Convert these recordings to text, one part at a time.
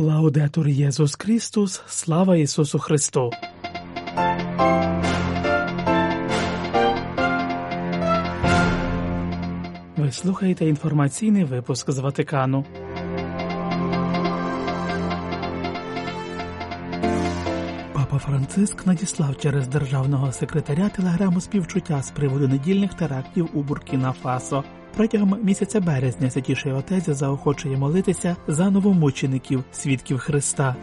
Лаудетур Єсус Христос, слава Ісусу Христу! Ви слухаєте інформаційний випуск з Ватикану. Папа Франциск надіслав через державного секретаря телеграму співчуття з приводу недільних терактів у Буркіна Фасо. Протягом місяця березня святіший отець заохочує молитися за новомучеників, свідків Христа.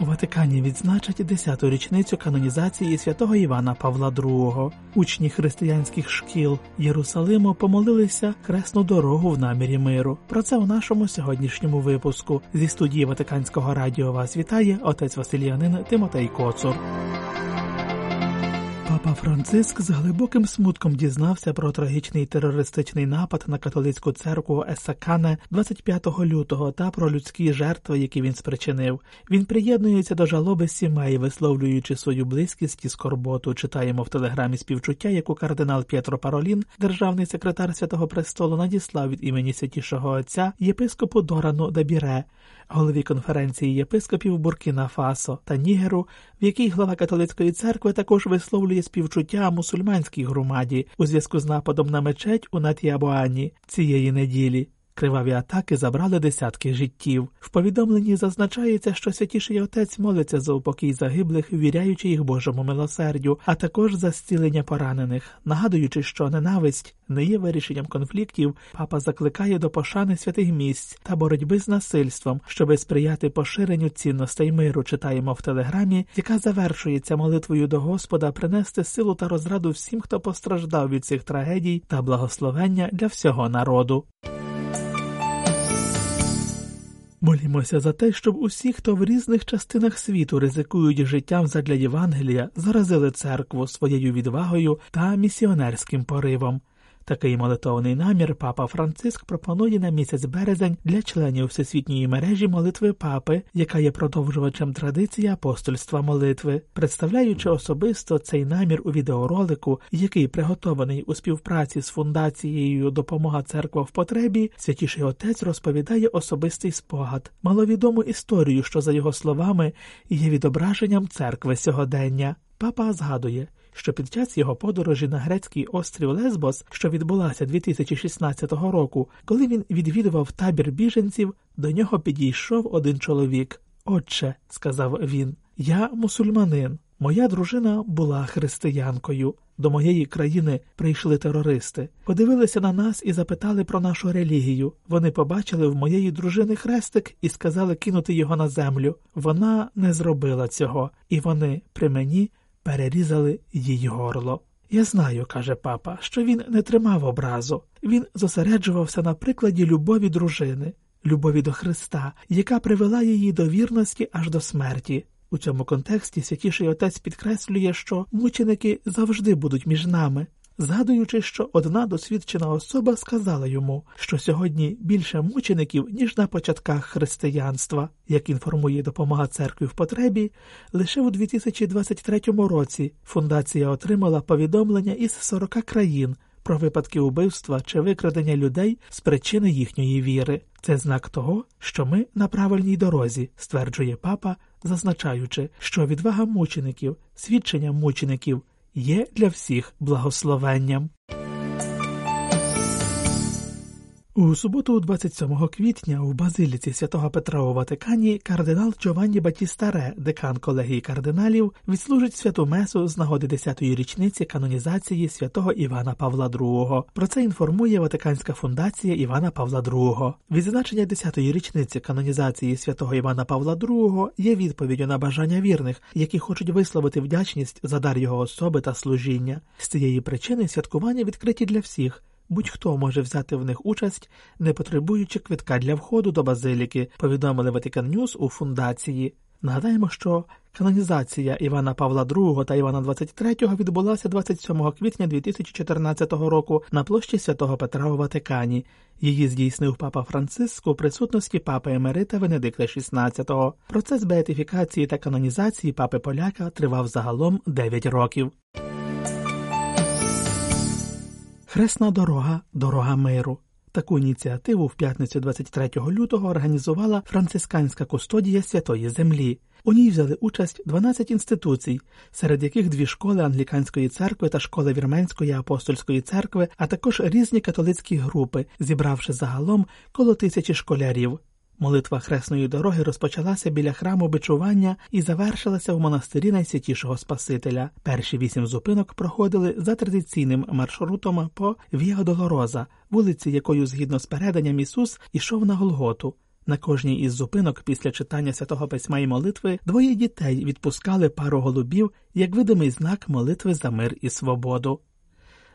У Ватикані відзначать 10-ту річницю канонізації святого Івана Павла II. Учні християнських шкіл Єрусалиму помолилися хресну дорогу в намірі миру. Про це у нашому сьогоднішньому випуску зі студії Ватиканського радіо вас вітає отець Василіянин Тимотей Коцур. Папа Франциск з глибоким смутком дізнався про трагічний терористичний напад на католицьку церкву Есакане 25 лютого та про людські жертви, які він спричинив. Він приєднується до жалоби сімей, висловлюючи свою близькість і скорботу. Читаємо в телеграмі співчуття, яку кардинал П'єтро Паролін, державний секретар Святого Престолу, надіслав від імені святішого отця єпископу Дорану Дабіре, голові конференції єпископів Буркіна Фасо та Нігеру, в якій глава католицької церкви також висловлює співчуття мусульманській громаді у зв'язку з нападом на мечеть у Натіабуані цієї неділі. Криваві атаки забрали десятки життів. В повідомленні зазначається, що святіший отець молиться за упокій загиблих, віряючи їх Божому милосердю, а також за зцілення поранених, нагадуючи, що ненависть не є вирішенням конфліктів. Папа закликає до пошани святих місць та боротьби з насильством, щоби сприяти поширенню цінностей миру. Читаємо в телеграмі, яка завершується молитвою до Господа принести силу та розраду всім, хто постраждав від цих трагедій, та благословення для всього народу. Молімося за те, щоб усі, хто в різних частинах світу ризикують життям задля Євангелія, заразили церкву своєю відвагою та місіонерським поривом. Такий молитовний намір папа Франциск пропонує на місяць березень для членів всесвітньої мережі молитви папи, яка є продовжувачем традиції апостольства молитви, представляючи особисто цей намір у відеоролику, який приготований у співпраці з фундацією Допомога церква в потребі, святіший отець розповідає особистий спогад, маловідому історію, що за його словами є відображенням церкви сьогодення. Папа згадує що під час його подорожі на грецький острів Лесбос, що відбулася 2016 року, коли він відвідував табір біженців, до нього підійшов один чоловік. Отче, сказав він, я мусульманин. Моя дружина була християнкою. До моєї країни прийшли терористи, подивилися на нас і запитали про нашу релігію. Вони побачили в моєї дружини хрестик і сказали кинути його на землю. Вона не зробила цього, і вони при мені перерізали їй горло. Я знаю, каже папа, що він не тримав образу, він зосереджувався на прикладі любові дружини, любові до Христа, яка привела її до вірності аж до смерті. У цьому контексті святіший отець підкреслює, що мученики завжди будуть між нами, згадуючи, що одна досвідчена особа сказала йому, що сьогодні більше мучеників, ніж на початках християнства, як інформує допомога церкві в потребі, лише у 2023 році фундація отримала повідомлення із 40 країн. Про випадки убивства чи викрадення людей з причини їхньої віри. Це знак того, що ми на правильній дорозі, стверджує папа, зазначаючи, що відвага мучеників, свідчення мучеників є для всіх благословенням. У суботу, 27 квітня, у базиліці святого Петра у Ватикані кардинал Джованні Батістаре, декан колегії кардиналів, відслужить святу месу з нагоди 10-ї річниці канонізації святого Івана Павла II. Про це інформує Ватиканська фундація Івана Павла II. Відзначення 10-ї річниці канонізації святого Івана Павла II є відповіддю на бажання вірних, які хочуть висловити вдячність за дар його особи та служіння. З цієї причини святкування відкриті для всіх. Будь-хто може взяти в них участь, не потребуючи квитка для входу до базиліки, повідомили Vatican News у фундації. Нагадаємо, що канонізація Івана Павла II та Івана XXIII відбулася 27 квітня 2014 року на площі святого Петра у Ватикані. Її здійснив папа Франциск у присутності папи Емерита Венедикта XVI. Процес беатифікації та канонізації папи Поляка тривав загалом 9 років. Хресна дорога, дорога миру. Таку ініціативу в п'ятницю 23 лютого організувала францисканська кустодія Святої Землі. У ній взяли участь 12 інституцій, серед яких дві школи англіканської церкви та школи вірменської апостольської церкви, а також різні католицькі групи, зібравши загалом коло тисячі школярів. Молитва хресної дороги розпочалася біля храму бичування і завершилася в монастирі найсвятішого Спасителя. Перші вісім зупинок проходили за традиційним маршрутом по Віа Долороза, вулиці, якою, згідно з переданням Ісус, ішов на Голготу. На кожній із зупинок після читання святого письма і молитви двоє дітей відпускали пару голубів як видимий знак молитви за мир і свободу.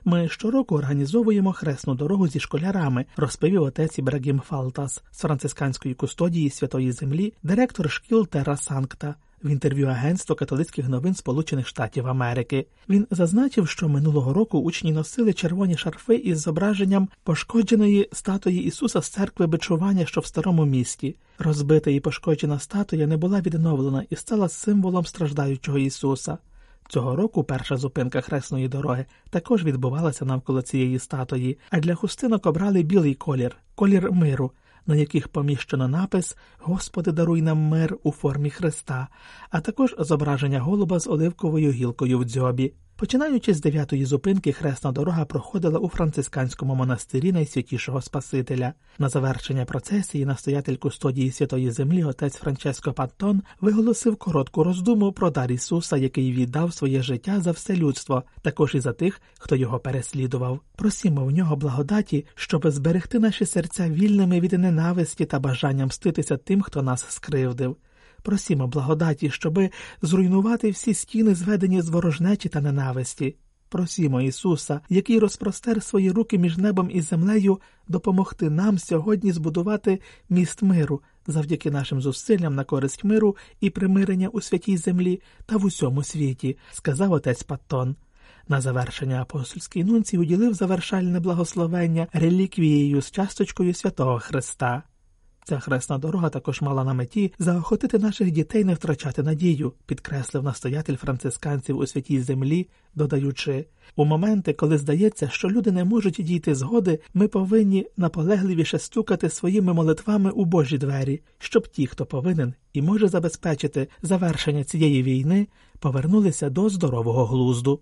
Ми щороку організовуємо хресну дорогу зі школярами, розповів отець Ібрагім Фалтас з францисканської кустодії Святої Землі, директор шкіл Терра Санкта. В інтерв'ю Агентства католицьких новин Сполучених Штатів Америки він зазначив, що минулого року учні носили червоні шарфи із зображенням пошкодженої статуї Ісуса з церкви бичування, що в старому місті. Розбита і пошкоджена статуя не була відновлена і стала символом страждаючого Ісуса. Цього року перша зупинка хресної дороги також відбувалася навколо цієї статуї, а для хустинок обрали білий колір колір миру, на яких поміщено напис Господи, даруй нам мир у формі Христа, а також зображення голуба з оливковою гілкою в дзьобі. Починаючи з дев'ятої зупинки, хресна дорога проходила у францисканському монастирі найсвятішого Спасителя. На завершення процесії настоятель кустодії Святої Землі, отець Франческо Паттон, виголосив коротку роздуму про дар Ісуса, який віддав своє життя за все людство, також і за тих, хто його переслідував. Просімо в нього благодаті, щоб зберегти наші серця вільними від ненависті та бажання мститися тим, хто нас скривдив. Просімо благодаті, щоби зруйнувати всі стіни, зведені з ворожнечі та ненависті. Просімо Ісуса, який розпростер свої руки між небом і землею, допомогти нам сьогодні збудувати міст миру завдяки нашим зусиллям на користь миру і примирення у святій землі та в усьому світі, сказав отець Паттон. На завершення апостольський нунцій уділив завершальне благословення реліквією з часточкою святого Христа. Ця хресна дорога також мала на меті заохотити наших дітей не втрачати надію, підкреслив настоятель францисканців у святій землі, додаючи у моменти, коли здається, що люди не можуть дійти згоди, ми повинні наполегливіше стукати своїми молитвами у Божі двері, щоб ті, хто повинен і може забезпечити завершення цієї війни, повернулися до здорового глузду.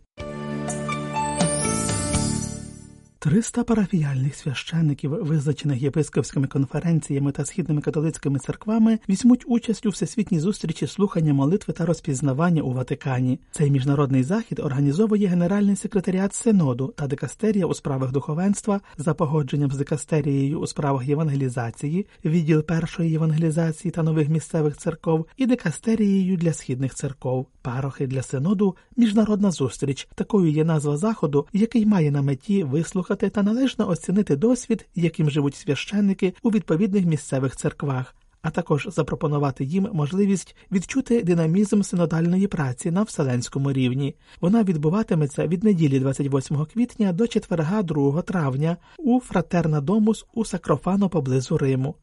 Триста парафіяльних священників, визначених єпископськими конференціями та східними католицькими церквами, візьмуть участь у всесвітній зустрічі слухання молитви та розпізнавання у Ватикані. Цей міжнародний захід організовує Генеральний секретаріат Синоду та дикастерія у справах духовенства за погодженням з дикастерією у справах євангелізації, відділ першої євангелізації та нових місцевих церков і дикастерією для східних церков. Парохи для синоду міжнародна зустріч. Такою є назва заходу, який має на меті вислухати та належно оцінити досвід, яким живуть священники у відповідних місцевих церквах, а також запропонувати їм можливість відчути динамізм синодальної праці на вселенському рівні. Вона відбуватиметься від неділі 28 квітня до четверга 2 травня у Фратерна Домус у Сакрофано поблизу Риму.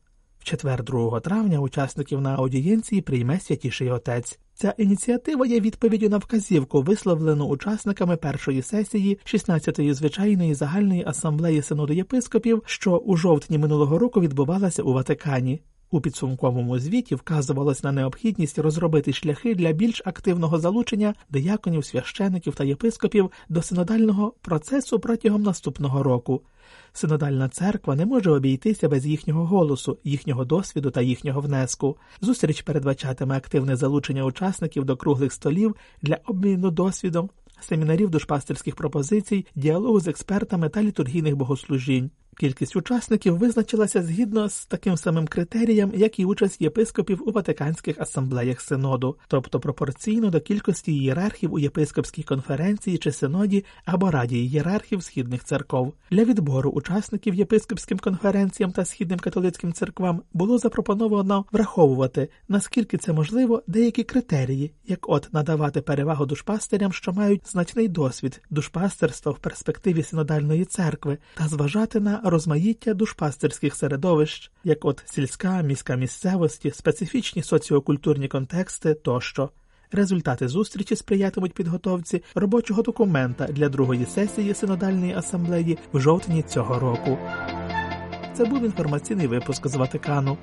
Четвер 2 травня учасників на аудієнції прийме святіший отець. Ця ініціатива є відповіддю на вказівку, висловлену учасниками першої сесії 16-ї звичайної загальної асамблеї синоду єпископів, що у жовтні минулого року відбувалася у Ватикані. У підсумковому звіті вказувалось на необхідність розробити шляхи для більш активного залучення дияконів, священиків та єпископів до синодального процесу протягом наступного року. Синодальна церква не може обійтися без їхнього голосу, їхнього досвіду та їхнього внеску. Зустріч передбачатиме активне залучення учасників до круглих столів для обміну досвідом, семінарів душпастерських пропозицій, діалогу з експертами та літургійних богослужінь. Кількість учасників визначилася згідно з таким самим критерієм, як і участь єпископів у Ватиканських асамблеях синоду, тобто пропорційно до кількості ієрархів у єпископській конференції чи синоді або раді ієрархів східних церков. Для відбору учасників єпископським конференціям та східним католицьким церквам було запропоновано враховувати наскільки це можливо деякі критерії, як от надавати перевагу душпастерям, що мають значний досвід душпастерства в перспективі синодальної церкви, та зважати на розмаїття душпастерських середовищ, як от сільська, міська місцевості, специфічні соціокультурні контексти тощо. Результати зустрічі сприятимуть підготовці робочого документа для другої сесії синодальної асамблеї в жовтні цього року. Це був інформаційний випуск з Ватикану.